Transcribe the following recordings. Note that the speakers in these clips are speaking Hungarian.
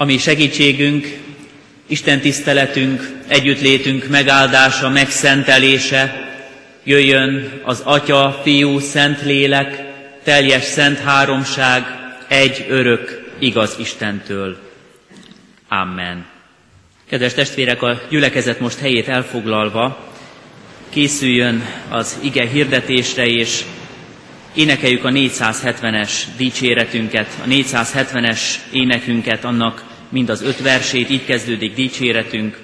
ami segítségünk, Isten tiszteletünk, együttlétünk megáldása, megszentelése, jöjjön az Atya, Fiú, Szent Lélek, teljes szent háromság, egy örök, igaz Istentől. Amen. Kedves testvérek, a gyülekezet most helyét elfoglalva készüljön az ige hirdetésre, és énekeljük a 470-es dicséretünket, a 470-es énekünket, annak mind az öt versét, így kezdődik dicséretünk.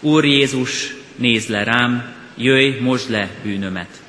Úr Jézus, nézd le rám, jöjj, most le bűnömet.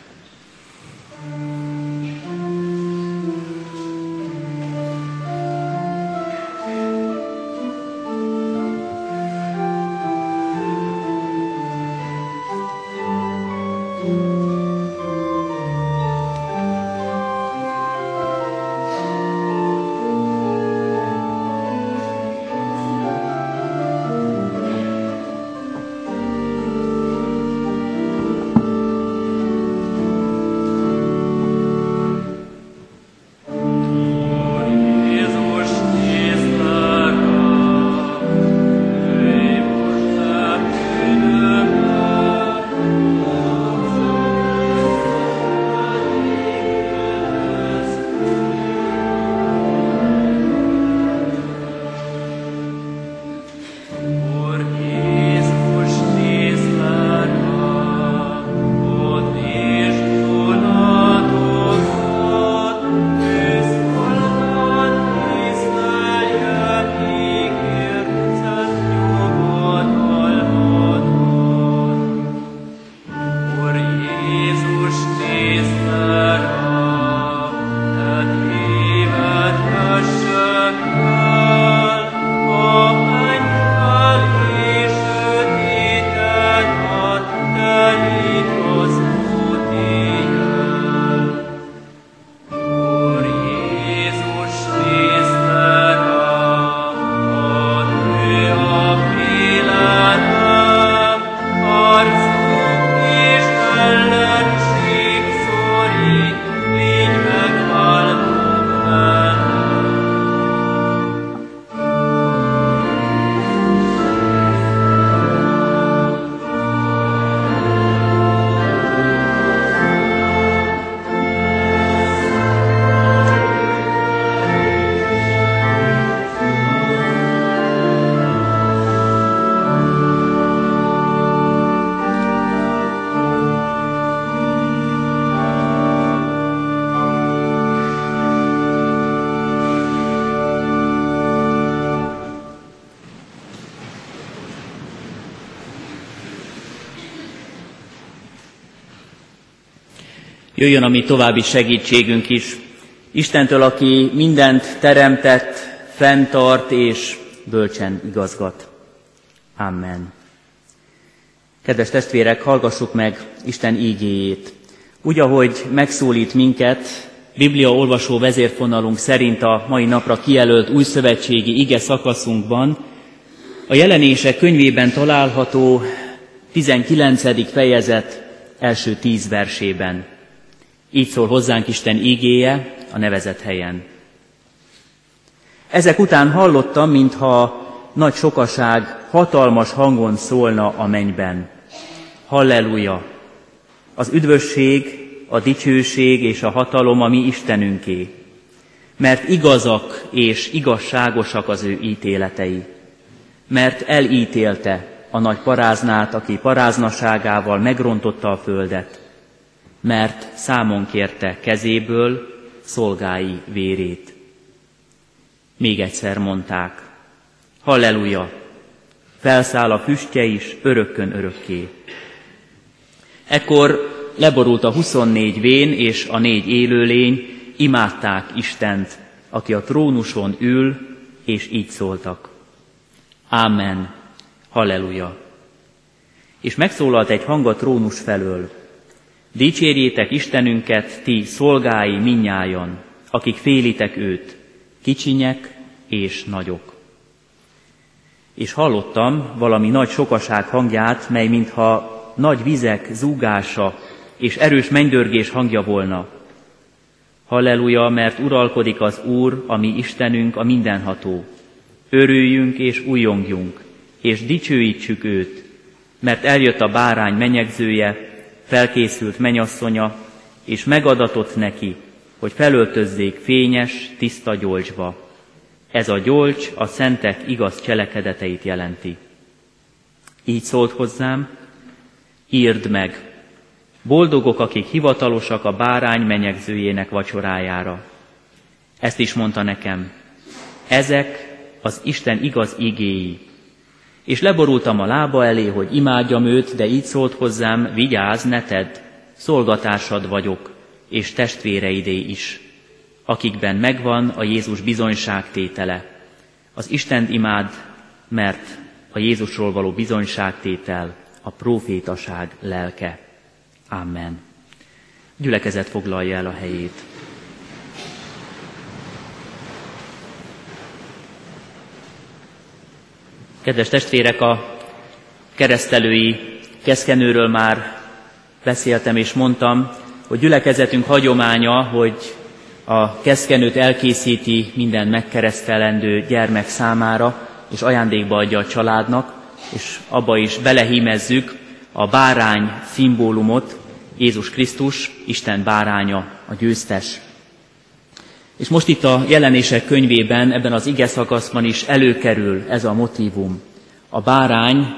Jöjjön a mi további segítségünk is. Istentől, aki mindent teremtett, fenntart és bölcsen igazgat. Amen. Kedves testvérek, hallgassuk meg Isten ígéjét. Úgy, ahogy megszólít minket, Biblia olvasó vezérfonalunk szerint a mai napra kijelölt új szövetségi ige szakaszunkban, a jelenések könyvében található 19. fejezet első tíz versében. Így szól hozzánk Isten ígéje a nevezett helyen. Ezek után hallottam, mintha nagy sokaság hatalmas hangon szólna a mennyben. Halleluja! Az üdvösség, a dicsőség és a hatalom a mi Istenünké, mert igazak és igazságosak az ő ítéletei, mert elítélte a nagy paráznát, aki paráznaságával megrontotta a földet, mert számon kérte kezéből szolgái vérét. Még egyszer mondták, halleluja, felszáll a füstje is örökkön örökké. Ekkor leborult a 24 vén és a négy élőlény, imádták Istent, aki a trónuson ül, és így szóltak. Ámen, halleluja. És megszólalt egy hang a trónus felől, Dicsérjétek Istenünket, ti szolgái minnyájon, akik félitek őt, kicsinyek és nagyok. És hallottam valami nagy sokaság hangját, mely mintha nagy vizek zúgása és erős mennydörgés hangja volna. Halleluja, mert uralkodik az Úr, a mi Istenünk, a mindenható. Örüljünk és újongjunk, és dicsőítsük őt, mert eljött a bárány menyegzője, felkészült menyasszonya, és megadatott neki, hogy felöltözzék fényes, tiszta gyolcsba. Ez a gyolcs a szentek igaz cselekedeteit jelenti. Így szólt hozzám, írd meg, boldogok, akik hivatalosak a bárány menyegzőjének vacsorájára. Ezt is mondta nekem, ezek az Isten igaz igéi. És leborultam a lába elé, hogy imádjam őt, de így szólt hozzám, vigyázz, ne tedd, szolgatásad vagyok, és testvéreidé is, akikben megvan a Jézus bizonyságtétele. Az Isten imád, mert a Jézusról való bizonyságtétel a profétaság lelke. Amen. Gyülekezet foglalja el a helyét. Kedves testvérek, a keresztelői keszkenőről már beszéltem és mondtam, hogy gyülekezetünk hagyománya, hogy a keszkenőt elkészíti minden megkeresztelendő gyermek számára, és ajándékba adja a családnak, és abba is belehímezzük a bárány szimbólumot, Jézus Krisztus, Isten báránya, a győztes. És most itt a jelenések könyvében, ebben az ige szakaszban is előkerül ez a motívum. A bárány,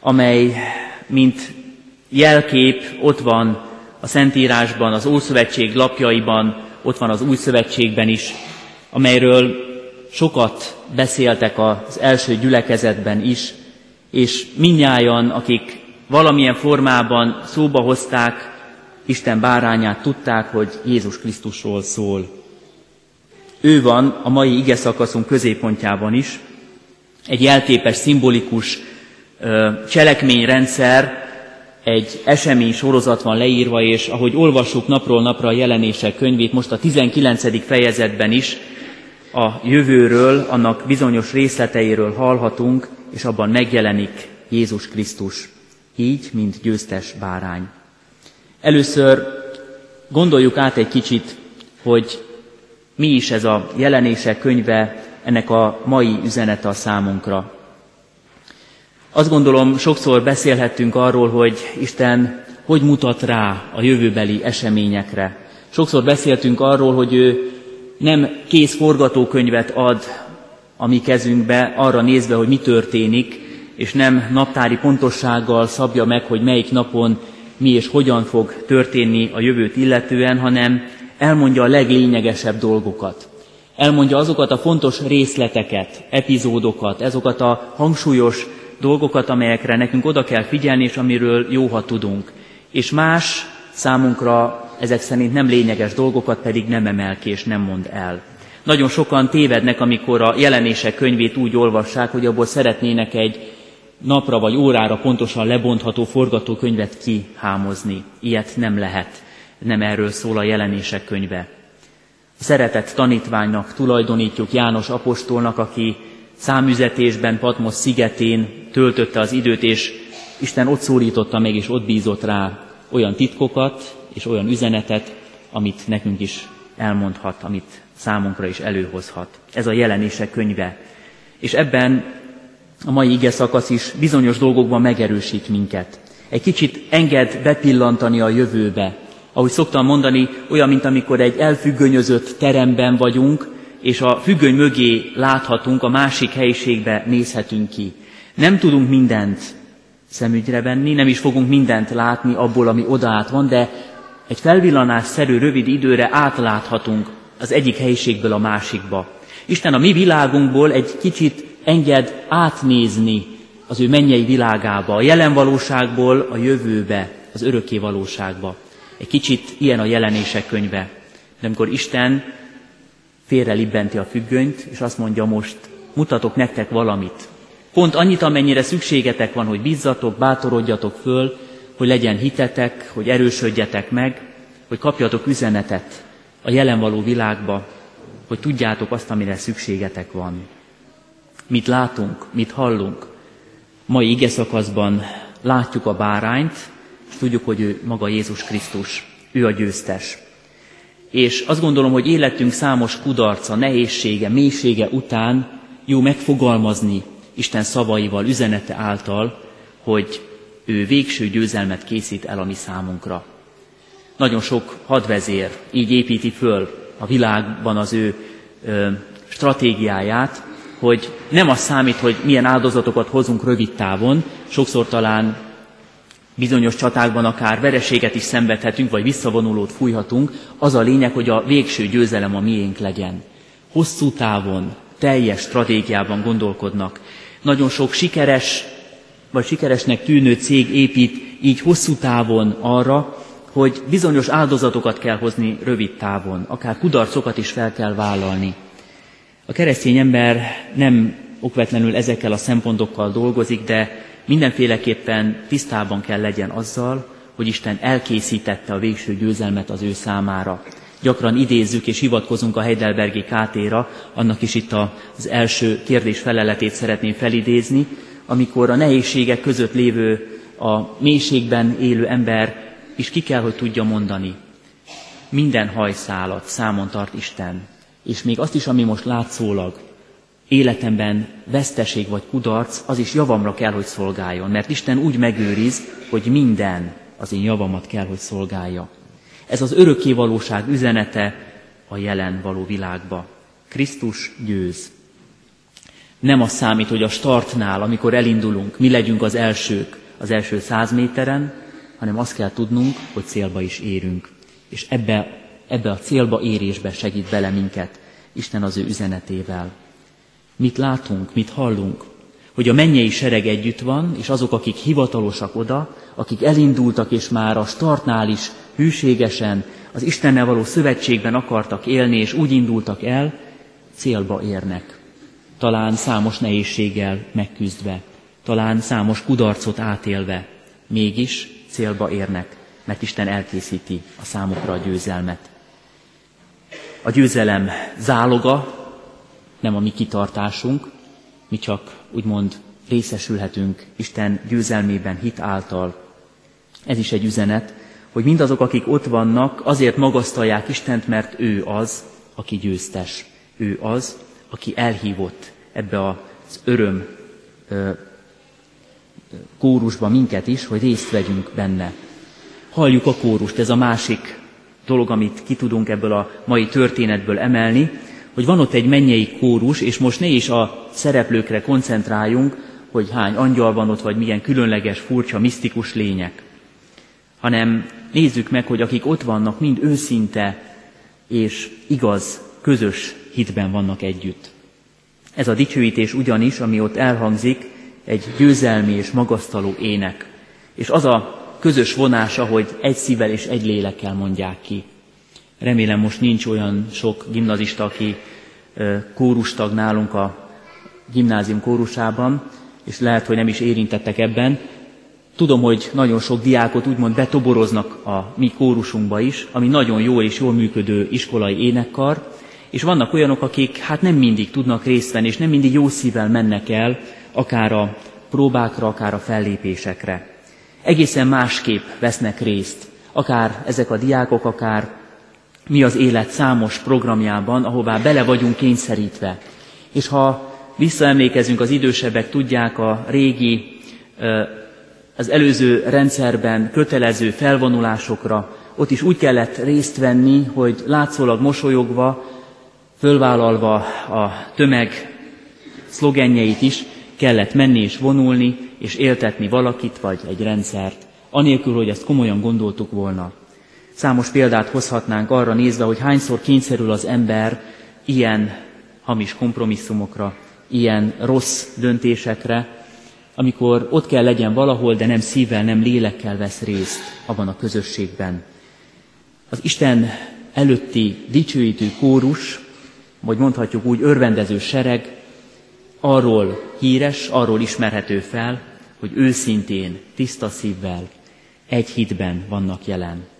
amely mint jelkép ott van a Szentírásban, az Ószövetség lapjaiban, ott van az Új Szövetségben is, amelyről sokat beszéltek az első gyülekezetben is, és minnyájan, akik valamilyen formában szóba hozták Isten bárányát, tudták, hogy Jézus Krisztusról szól. Ő van a mai ige szakaszunk középpontjában is, egy jelképes, szimbolikus cselekményrendszer, egy esemény sorozat van leírva, és ahogy olvassuk napról napra a jelenések könyvét, most a 19. fejezetben is a jövőről, annak bizonyos részleteiről hallhatunk, és abban megjelenik Jézus Krisztus, így, mint győztes bárány. Először gondoljuk át egy kicsit, hogy mi is ez a jelenések könyve, ennek a mai üzenete a számunkra. Azt gondolom, sokszor beszélhettünk arról, hogy Isten hogy mutat rá a jövőbeli eseményekre. Sokszor beszéltünk arról, hogy ő nem kész forgatókönyvet ad a mi kezünkbe, arra nézve, hogy mi történik, és nem naptári pontossággal szabja meg, hogy melyik napon mi és hogyan fog történni a jövőt illetően, hanem elmondja a leglényegesebb dolgokat. Elmondja azokat a fontos részleteket, epizódokat, azokat a hangsúlyos dolgokat, amelyekre nekünk oda kell figyelni, és amiről jó, ha tudunk. És más számunkra ezek szerint nem lényeges dolgokat pedig nem emel ki és nem mond el. Nagyon sokan tévednek, amikor a jelenések könyvét úgy olvassák, hogy abból szeretnének egy napra vagy órára pontosan lebontható forgatókönyvet kihámozni. Ilyet nem lehet. Nem erről szól a jelenések könyve. A szeretett tanítványnak tulajdonítjuk János apostolnak, aki számüzetésben Patmos szigetén töltötte az időt, és Isten ott szólította meg, és ott bízott rá olyan titkokat és olyan üzenetet, amit nekünk is elmondhat, amit számunkra is előhozhat. Ez a jelenések könyve. És ebben a mai ige szakasz is bizonyos dolgokban megerősít minket. Egy kicsit enged bepillantani a jövőbe. Ahogy szoktam mondani, olyan, mint amikor egy elfüggönyözött teremben vagyunk, és a függöny mögé láthatunk, a másik helyiségbe nézhetünk ki. Nem tudunk mindent szemügyre venni, nem is fogunk mindent látni abból, ami odaát van, de egy felvillanásszerű rövid időre átláthatunk az egyik helyiségből a másikba. Isten a mi világunkból egy kicsit enged átnézni az ő mennyei világába, a jelen valóságból a jövőbe, az örökké valóságba. Egy kicsit ilyen a jelenések könyve. De amikor Isten félre libbenti a függönyt, és azt mondja most, mutatok nektek valamit. Pont annyit, amennyire szükségetek van, hogy bízzatok, bátorodjatok föl, hogy legyen hitetek, hogy erősödjetek meg, hogy kapjatok üzenetet a jelen való világba, hogy tudjátok azt, amire szükségetek van. Mit látunk, mit hallunk? Mai ige látjuk a bárányt, és tudjuk, hogy ő maga Jézus Krisztus, ő a győztes. És azt gondolom, hogy életünk számos kudarca, nehézsége, mélysége után jó megfogalmazni Isten szavaival, üzenete által, hogy ő végső győzelmet készít el a mi számunkra. Nagyon sok hadvezér így építi föl a világban az ő ö, stratégiáját, hogy nem az számít, hogy milyen áldozatokat hozunk rövid távon, sokszor talán bizonyos csatákban akár vereséget is szenvedhetünk, vagy visszavonulót fújhatunk, az a lényeg, hogy a végső győzelem a miénk legyen. Hosszú távon, teljes stratégiában gondolkodnak. Nagyon sok sikeres, vagy sikeresnek tűnő cég épít így hosszú távon arra, hogy bizonyos áldozatokat kell hozni rövid távon, akár kudarcokat is fel kell vállalni. A keresztény ember nem okvetlenül ezekkel a szempontokkal dolgozik, de mindenféleképpen tisztában kell legyen azzal, hogy Isten elkészítette a végső győzelmet az ő számára. Gyakran idézzük és hivatkozunk a Heidelbergi KT-ra, annak is itt az első kérdés feleletét szeretném felidézni, amikor a nehézségek között lévő, a mélységben élő ember is ki kell, hogy tudja mondani. Minden hajszálat számon tart Isten, és még azt is, ami most látszólag életemben veszteség vagy kudarc, az is javamra kell, hogy szolgáljon, mert Isten úgy megőriz, hogy minden az én javamat kell, hogy szolgálja. Ez az örökké valóság üzenete a jelen való világba. Krisztus győz. Nem az számít, hogy a startnál, amikor elindulunk, mi legyünk az elsők az első száz méteren, hanem azt kell tudnunk, hogy célba is érünk. És ebbe, ebbe a célba érésbe segít bele minket Isten az ő üzenetével. Mit látunk, mit hallunk? Hogy a mennyei sereg együtt van, és azok, akik hivatalosak oda, akik elindultak, és már a startnál is hűségesen, az Istennel való szövetségben akartak élni, és úgy indultak el, célba érnek. Talán számos nehézséggel megküzdve, talán számos kudarcot átélve, mégis célba érnek, mert Isten elkészíti a számukra a győzelmet. A győzelem záloga nem a mi kitartásunk, mi csak úgymond részesülhetünk Isten győzelmében hit által. Ez is egy üzenet, hogy mindazok, akik ott vannak, azért magasztalják Istent, mert ő az, aki győztes. Ő az, aki elhívott ebbe az öröm kórusba minket is, hogy részt vegyünk benne. Halljuk a kórust, ez a másik dolog, amit ki tudunk ebből a mai történetből emelni, hogy van ott egy mennyei kórus, és most ne is a szereplőkre koncentráljunk, hogy hány angyal van ott, vagy milyen különleges, furcsa, misztikus lények, hanem nézzük meg, hogy akik ott vannak, mind őszinte és igaz, közös hitben vannak együtt. Ez a dicsőítés ugyanis, ami ott elhangzik, egy győzelmi és magasztaló ének. És az a közös vonása, hogy egy szívvel és egy lélekkel mondják ki. Remélem most nincs olyan sok gimnazista, aki kórustag nálunk a gimnázium kórusában, és lehet, hogy nem is érintettek ebben. Tudom, hogy nagyon sok diákot úgymond betoboroznak a mi kórusunkba is, ami nagyon jó és jól működő iskolai énekkar, és vannak olyanok, akik hát nem mindig tudnak részt venni, és nem mindig jó szívvel mennek el, akár a próbákra, akár a fellépésekre. Egészen másképp vesznek részt, akár ezek a diákok, akár mi az élet számos programjában, ahová bele vagyunk kényszerítve. És ha visszaemlékezünk, az idősebbek tudják a régi, az előző rendszerben kötelező felvonulásokra, ott is úgy kellett részt venni, hogy látszólag mosolyogva, fölvállalva a tömeg szlogenjeit is, kellett menni és vonulni, és éltetni valakit vagy egy rendszert, anélkül, hogy ezt komolyan gondoltuk volna. Számos példát hozhatnánk arra nézve, hogy hányszor kényszerül az ember ilyen hamis kompromisszumokra, ilyen rossz döntésekre, amikor ott kell legyen valahol, de nem szívvel, nem lélekkel vesz részt abban a közösségben. Az Isten előtti dicsőítő kórus, vagy mondhatjuk úgy örvendező sereg, arról híres, arról ismerhető fel, hogy őszintén, tiszta szívvel, egy hitben vannak jelen.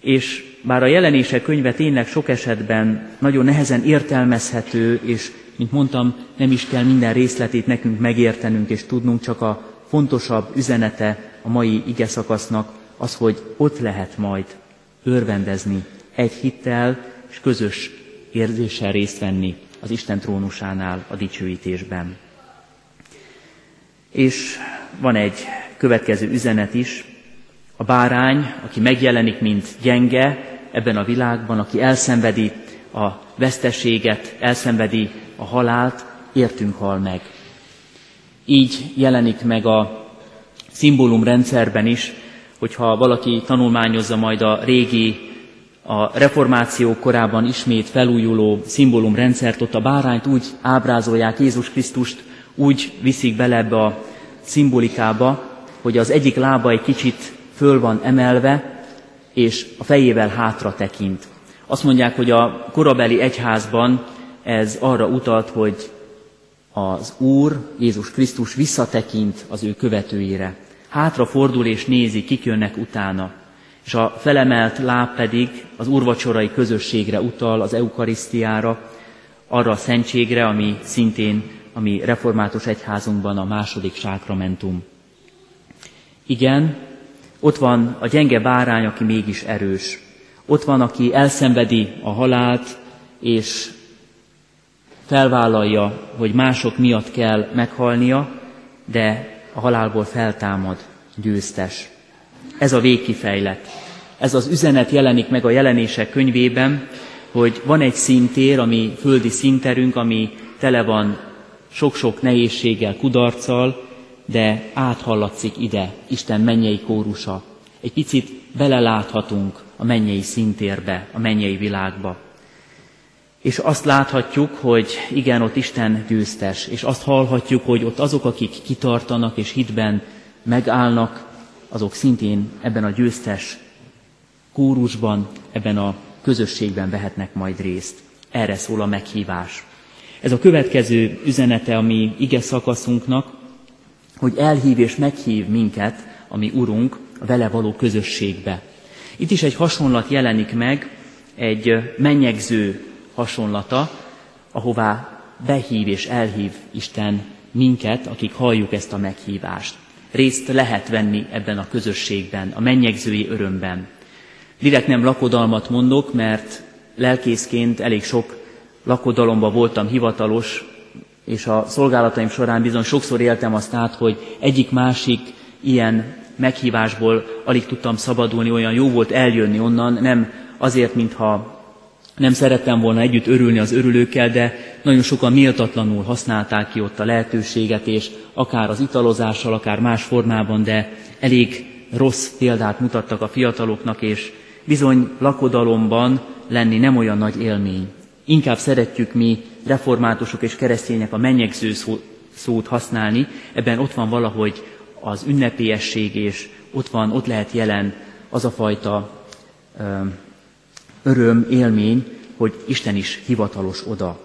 És bár a jelenések könyve tényleg sok esetben nagyon nehezen értelmezhető, és mint mondtam, nem is kell minden részletét nekünk megértenünk és tudnunk, csak a fontosabb üzenete a mai ige szakasznak az, hogy ott lehet majd örvendezni egy hittel és közös érzéssel részt venni az Isten trónusánál a dicsőítésben. És van egy következő üzenet is, a bárány, aki megjelenik, mint gyenge ebben a világban, aki elszenvedi a veszteséget, elszenvedi a halált, értünk hal meg. Így jelenik meg a szimbólumrendszerben is, hogyha valaki tanulmányozza majd a régi, a reformáció korában ismét felújuló szimbólumrendszert, ott a bárányt úgy ábrázolják Jézus Krisztust, úgy viszik bele ebbe a szimbolikába, hogy az egyik lába egy kicsit föl van emelve, és a fejével hátra tekint. Azt mondják, hogy a korabeli egyházban ez arra utalt, hogy az Úr, Jézus Krisztus visszatekint az ő követőire. Hátra fordul és nézi, kik jönnek utána. És a felemelt láb pedig az úrvacsorai közösségre utal, az eukarisztiára, arra a szentségre, ami szintén a mi református egyházunkban a második sákramentum. Igen, ott van a gyenge bárány, aki mégis erős. Ott van, aki elszenvedi a halált, és felvállalja, hogy mások miatt kell meghalnia, de a halálból feltámad, győztes. Ez a végkifejlet. Ez az üzenet jelenik meg a jelenések könyvében, hogy van egy szintér, ami földi szinterünk, ami tele van sok-sok nehézséggel, kudarccal, de áthallatszik ide Isten mennyei kórusa. Egy picit beleláthatunk a mennyei szintérbe, a mennyei világba. És azt láthatjuk, hogy igen, ott Isten győztes, és azt hallhatjuk, hogy ott azok, akik kitartanak és hitben megállnak, azok szintén ebben a győztes kórusban, ebben a közösségben vehetnek majd részt. Erre szól a meghívás. Ez a következő üzenete a mi ige szakaszunknak, hogy elhív és meghív minket, ami Urunk, vele való közösségbe. Itt is egy hasonlat jelenik meg, egy mennyegző hasonlata, ahová behív és elhív Isten minket, akik halljuk ezt a meghívást. Részt lehet venni ebben a közösségben, a mennyegzői örömben. Direkt nem lakodalmat mondok, mert lelkészként elég sok lakodalomba voltam hivatalos, és a szolgálataim során bizony sokszor éltem azt át, hogy egyik-másik ilyen meghívásból alig tudtam szabadulni, olyan jó volt eljönni onnan, nem azért, mintha nem szerettem volna együtt örülni az örülőkkel, de nagyon sokan méltatlanul használták ki ott a lehetőséget, és akár az italozással, akár más formában, de elég rossz példát mutattak a fiataloknak, és bizony lakodalomban lenni nem olyan nagy élmény. Inkább szeretjük mi reformátusok és keresztények a mennyegző szót használni, ebben ott van valahogy az ünnepélyesség, és ott van, ott lehet jelen az a fajta öröm, élmény, hogy Isten is hivatalos oda.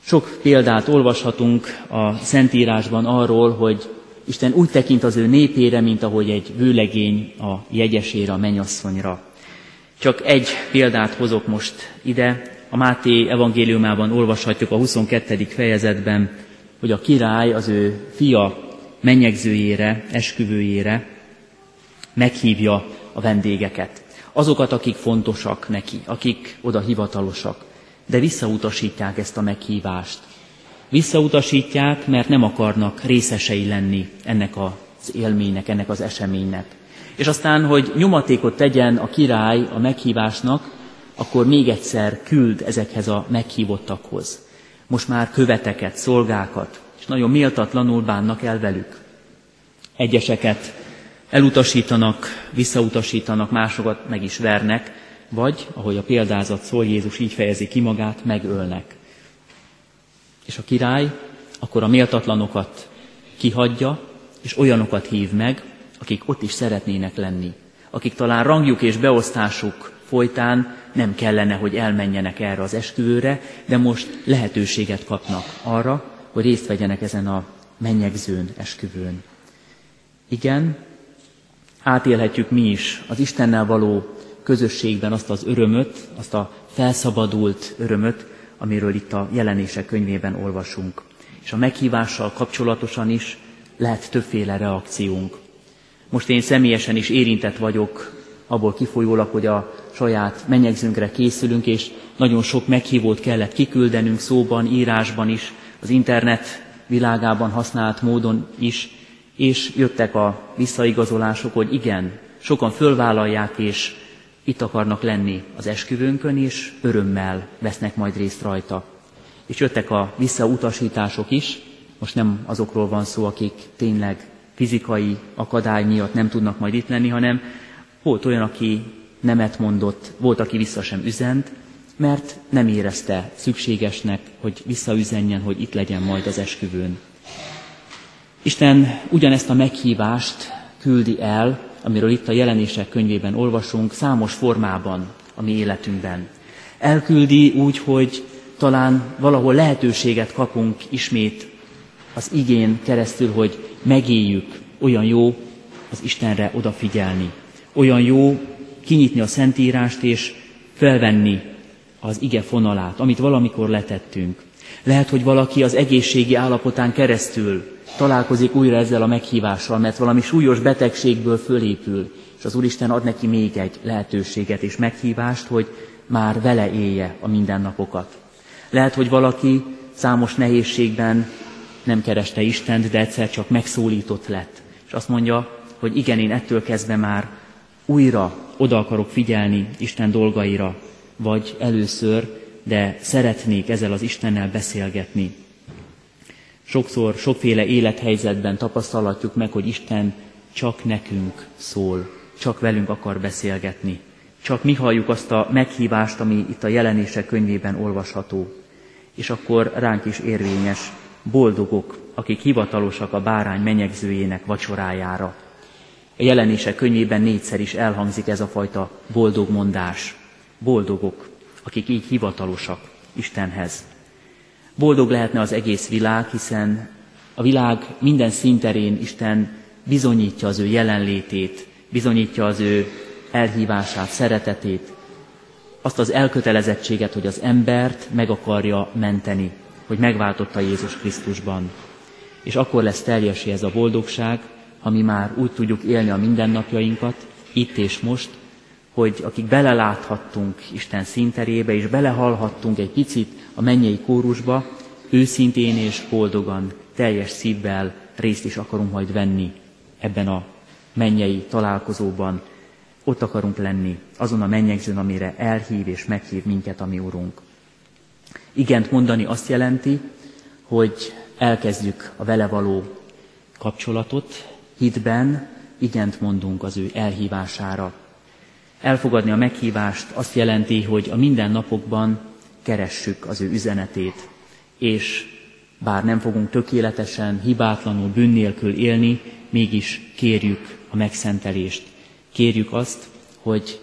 Sok példát olvashatunk a Szentírásban arról, hogy Isten úgy tekint az ő népére, mint ahogy egy vőlegény a jegyesére, a menyasszonyra. Csak egy példát hozok most ide. A Máté evangéliumában olvashatjuk a 22. fejezetben, hogy a király az ő fia mennyegzőjére, esküvőjére meghívja a vendégeket azokat, akik fontosak neki, akik oda hivatalosak, de visszautasítják ezt a meghívást. Visszautasítják, mert nem akarnak részesei lenni ennek az élménynek, ennek az eseménynek. És aztán, hogy nyomatékot tegyen a király a meghívásnak, akkor még egyszer küld ezekhez a meghívottakhoz. Most már követeket, szolgákat, és nagyon méltatlanul bánnak el velük. Egyeseket elutasítanak, visszautasítanak, másokat meg is vernek, vagy, ahogy a példázat szól, Jézus így fejezi ki magát, megölnek. És a király akkor a méltatlanokat kihagyja, és olyanokat hív meg, akik ott is szeretnének lenni. Akik talán rangjuk és beosztásuk folytán nem kellene, hogy elmenjenek erre az esküvőre, de most lehetőséget kapnak arra, hogy részt vegyenek ezen a mennyegzőn, esküvőn. Igen, átélhetjük mi is az Istennel való közösségben azt az örömöt, azt a felszabadult örömöt, amiről itt a jelenések könyvében olvasunk. És a meghívással kapcsolatosan is lehet többféle reakciónk. Most én személyesen is érintett vagyok, abból kifolyólag, hogy a saját menyegzőnkre készülünk, és nagyon sok meghívót kellett kiküldenünk szóban, írásban is, az internet világában használt módon is, és jöttek a visszaigazolások, hogy igen, sokan fölvállalják, és itt akarnak lenni az esküvőnkön, és örömmel vesznek majd részt rajta. És jöttek a visszautasítások is, most nem azokról van szó, akik tényleg fizikai akadály miatt nem tudnak majd itt lenni, hanem volt olyan, aki nemet mondott, volt, aki vissza sem üzent, mert nem érezte szükségesnek, hogy visszaüzenjen, hogy itt legyen majd az esküvőn. Isten ugyanezt a meghívást küldi el, amiről itt a jelenések könyvében olvasunk, számos formában a mi életünkben. Elküldi úgy, hogy talán valahol lehetőséget kapunk ismét az igén keresztül, hogy megéljük, olyan jó az Istenre odafigyelni. Olyan jó kinyitni a Szentírást és felvenni az ige fonalát, amit valamikor letettünk. Lehet, hogy valaki az egészségi állapotán keresztül találkozik újra ezzel a meghívással, mert valami súlyos betegségből fölépül, és az Úristen ad neki még egy lehetőséget és meghívást, hogy már vele élje a mindennapokat. Lehet, hogy valaki számos nehézségben nem kereste Istent, de egyszer csak megszólított lett. És azt mondja, hogy igen, én ettől kezdve már újra oda akarok figyelni Isten dolgaira, vagy először, de szeretnék ezzel az Istennel beszélgetni. Sokszor, sokféle élethelyzetben tapasztalhatjuk meg, hogy Isten csak nekünk szól, csak velünk akar beszélgetni. Csak mi halljuk azt a meghívást, ami itt a jelenések könyvében olvasható. És akkor ránk is érvényes, boldogok, akik hivatalosak a bárány menyegzőjének vacsorájára. A jelenések könyvében négyszer is elhangzik ez a fajta boldog mondás. Boldogok, akik így hivatalosak Istenhez. Boldog lehetne az egész világ, hiszen a világ minden szinterén Isten bizonyítja az ő jelenlétét, bizonyítja az ő elhívását, szeretetét, azt az elkötelezettséget, hogy az embert meg akarja menteni, hogy megváltotta Jézus Krisztusban. És akkor lesz teljesé ez a boldogság, ha mi már úgy tudjuk élni a mindennapjainkat, itt és most, hogy akik beleláthattunk Isten színterébe, és belehallhattunk egy picit a mennyei kórusba, őszintén és boldogan, teljes szívvel részt is akarunk majd venni ebben a mennyei találkozóban. Ott akarunk lenni, azon a mennyegzőn, amire elhív és meghív minket a mi Urunk. Igent mondani azt jelenti, hogy elkezdjük a vele való kapcsolatot, hitben igent mondunk az ő elhívására. Elfogadni a meghívást azt jelenti, hogy a mindennapokban keressük az ő üzenetét, és bár nem fogunk tökéletesen, hibátlanul, bűn nélkül élni, mégis kérjük a megszentelést. Kérjük azt, hogy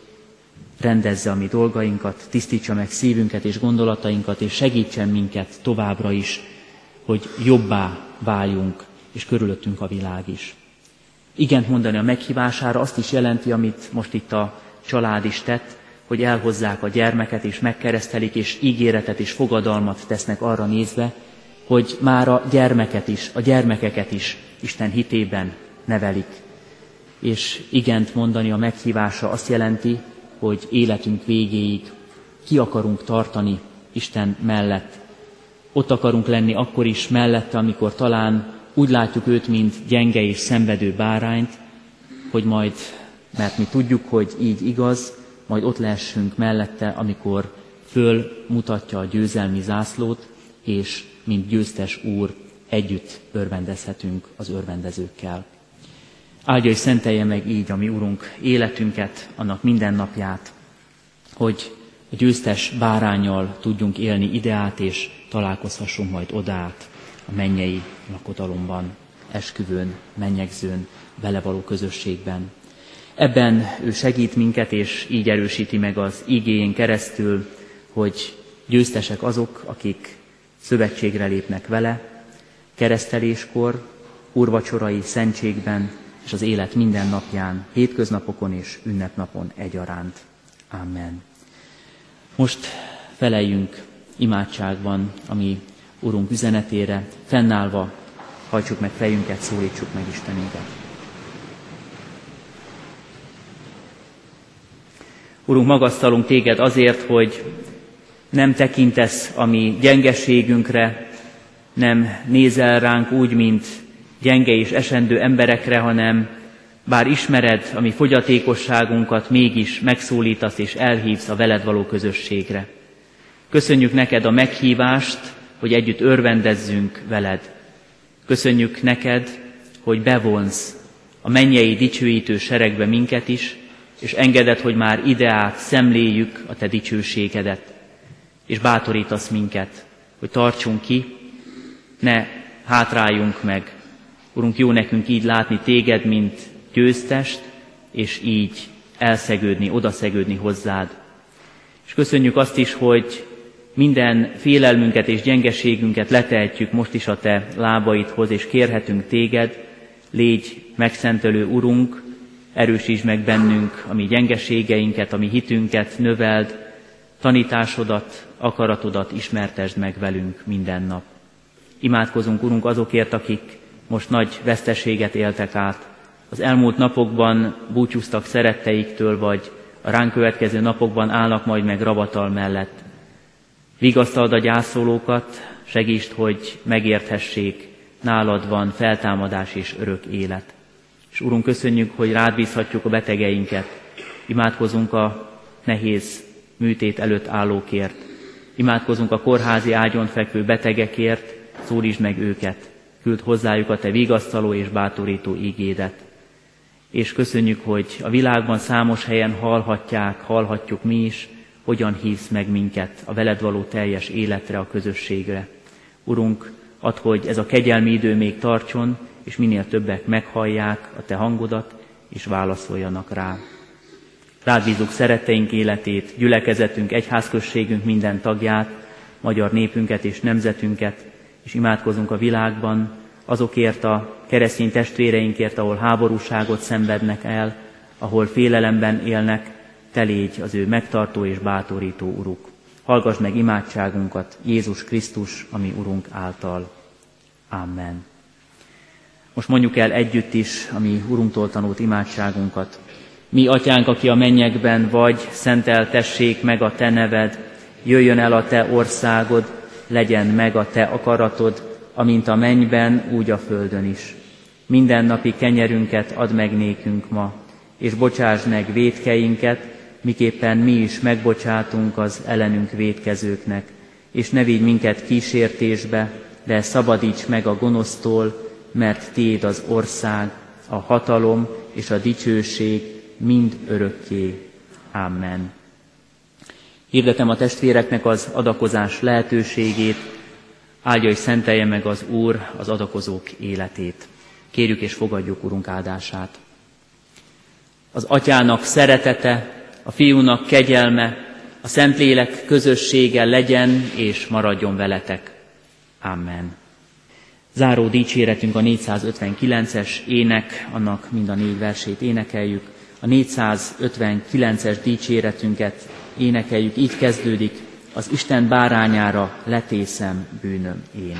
rendezze a mi dolgainkat, tisztítsa meg szívünket és gondolatainkat, és segítsen minket továbbra is, hogy jobbá váljunk, és körülöttünk a világ is. Igent mondani a meghívására azt is jelenti, amit most itt a család is tett, hogy elhozzák a gyermeket és megkeresztelik, és ígéretet és fogadalmat tesznek arra nézve, hogy már a gyermeket is, a gyermekeket is Isten hitében nevelik. És igent mondani a meghívása azt jelenti, hogy életünk végéig ki akarunk tartani Isten mellett. Ott akarunk lenni akkor is mellette, amikor talán úgy látjuk őt, mint gyenge és szenvedő bárányt, hogy majd, mert mi tudjuk, hogy így igaz, majd ott lehessünk mellette, amikor fölmutatja a győzelmi zászlót, és mint győztes úr együtt örvendezhetünk az örvendezőkkel. Áldja és szentelje meg így a mi Urunk életünket, annak mindennapját, hogy a győztes bárányjal tudjunk élni ideát, és találkozhassunk majd odát a mennyei lakodalomban, esküvőn, mennyegzőn, vele való közösségben. Ebben ő segít minket, és így erősíti meg az igényén keresztül, hogy győztesek azok, akik szövetségre lépnek vele, kereszteléskor, urvacsorai szentségben, és az élet minden napján, hétköznapokon és ünnepnapon egyaránt. Amen. Most feleljünk imádságban, ami Urunk üzenetére, fennállva hajtsuk meg fejünket, szólítsuk meg Istenünket. Urunk, magasztalunk téged azért, hogy nem tekintesz a mi gyengeségünkre, nem nézel ránk úgy, mint gyenge és esendő emberekre, hanem bár ismered a mi fogyatékosságunkat, mégis megszólítasz és elhívsz a veled való közösségre. Köszönjük neked a meghívást, hogy együtt örvendezzünk veled. Köszönjük neked, hogy bevonz a mennyei dicsőítő seregbe minket is, és engedett, hogy már ide át szemléljük a Te dicsőségedet, és bátorítasz minket, hogy tartsunk ki, ne hátráljunk meg. Urunk, jó nekünk így látni Téged, mint győztest, és így elszegődni, odaszegődni hozzád. És köszönjük azt is, hogy minden félelmünket és gyengeségünket letehetjük most is a Te lábaidhoz, és kérhetünk Téged, légy megszentelő Urunk, erősítsd meg bennünk a mi gyengeségeinket, a mi hitünket, növeld, tanításodat, akaratodat ismertesd meg velünk minden nap. Imádkozunk, Urunk, azokért, akik most nagy veszteséget éltek át. Az elmúlt napokban búcsúztak szeretteiktől, vagy a ránk következő napokban állnak majd meg ravatal mellett. Vigasztald a gyászolókat, segítsd, hogy megérthessék, nálad van feltámadás és örök élet. És Urunk, köszönjük, hogy rád bízhatjuk a betegeinket. Imádkozunk a nehéz műtét előtt állókért. Imádkozunk a kórházi ágyon fekvő betegekért, szólítsd meg őket. Küld hozzájuk a te vigasztaló és bátorító ígédet. És köszönjük, hogy a világban számos helyen hallhatják, hallhatjuk mi is, hogyan hívsz meg minket a veled való teljes életre, a közösségre. Urunk, add, hogy ez a kegyelmi idő még tartson, és minél többek meghallják a Te hangodat, és válaszoljanak rá. Rád bízunk szeretteink életét, gyülekezetünk, egyházközségünk minden tagját, magyar népünket és nemzetünket, és imádkozunk a világban azokért a keresztény testvéreinkért, ahol háborúságot szenvednek el, ahol félelemben élnek, te légy az ő megtartó és bátorító uruk. Hallgass meg imádságunkat Jézus Krisztus, ami Urunk által. Amen. Most mondjuk el együtt is a mi Urunktól tanult imádságunkat. Mi, Atyánk, aki a mennyekben vagy, szenteltessék meg a Te neved, jöjjön el a Te országod, legyen meg a Te akaratod, amint a mennyben, úgy a földön is. Minden napi kenyerünket add meg nékünk ma, és bocsáss meg védkeinket, miképpen mi is megbocsátunk az ellenünk védkezőknek, és ne vigy minket kísértésbe, de szabadíts meg a gonosztól, mert Téd az ország, a hatalom és a dicsőség mind örökké. Amen. Hirdetem a testvéreknek az adakozás lehetőségét, áldja és szentelje meg az Úr az adakozók életét. Kérjük és fogadjuk Urunk áldását. Az Atyának szeretete, a fiúnak kegyelme, a Szentlélek közössége legyen és maradjon veletek. Amen. Záró dicséretünk a 459-es ének, annak mind a négy versét énekeljük. A 459-es dicséretünket énekeljük, így kezdődik, az Isten bárányára letészem bűnöm én.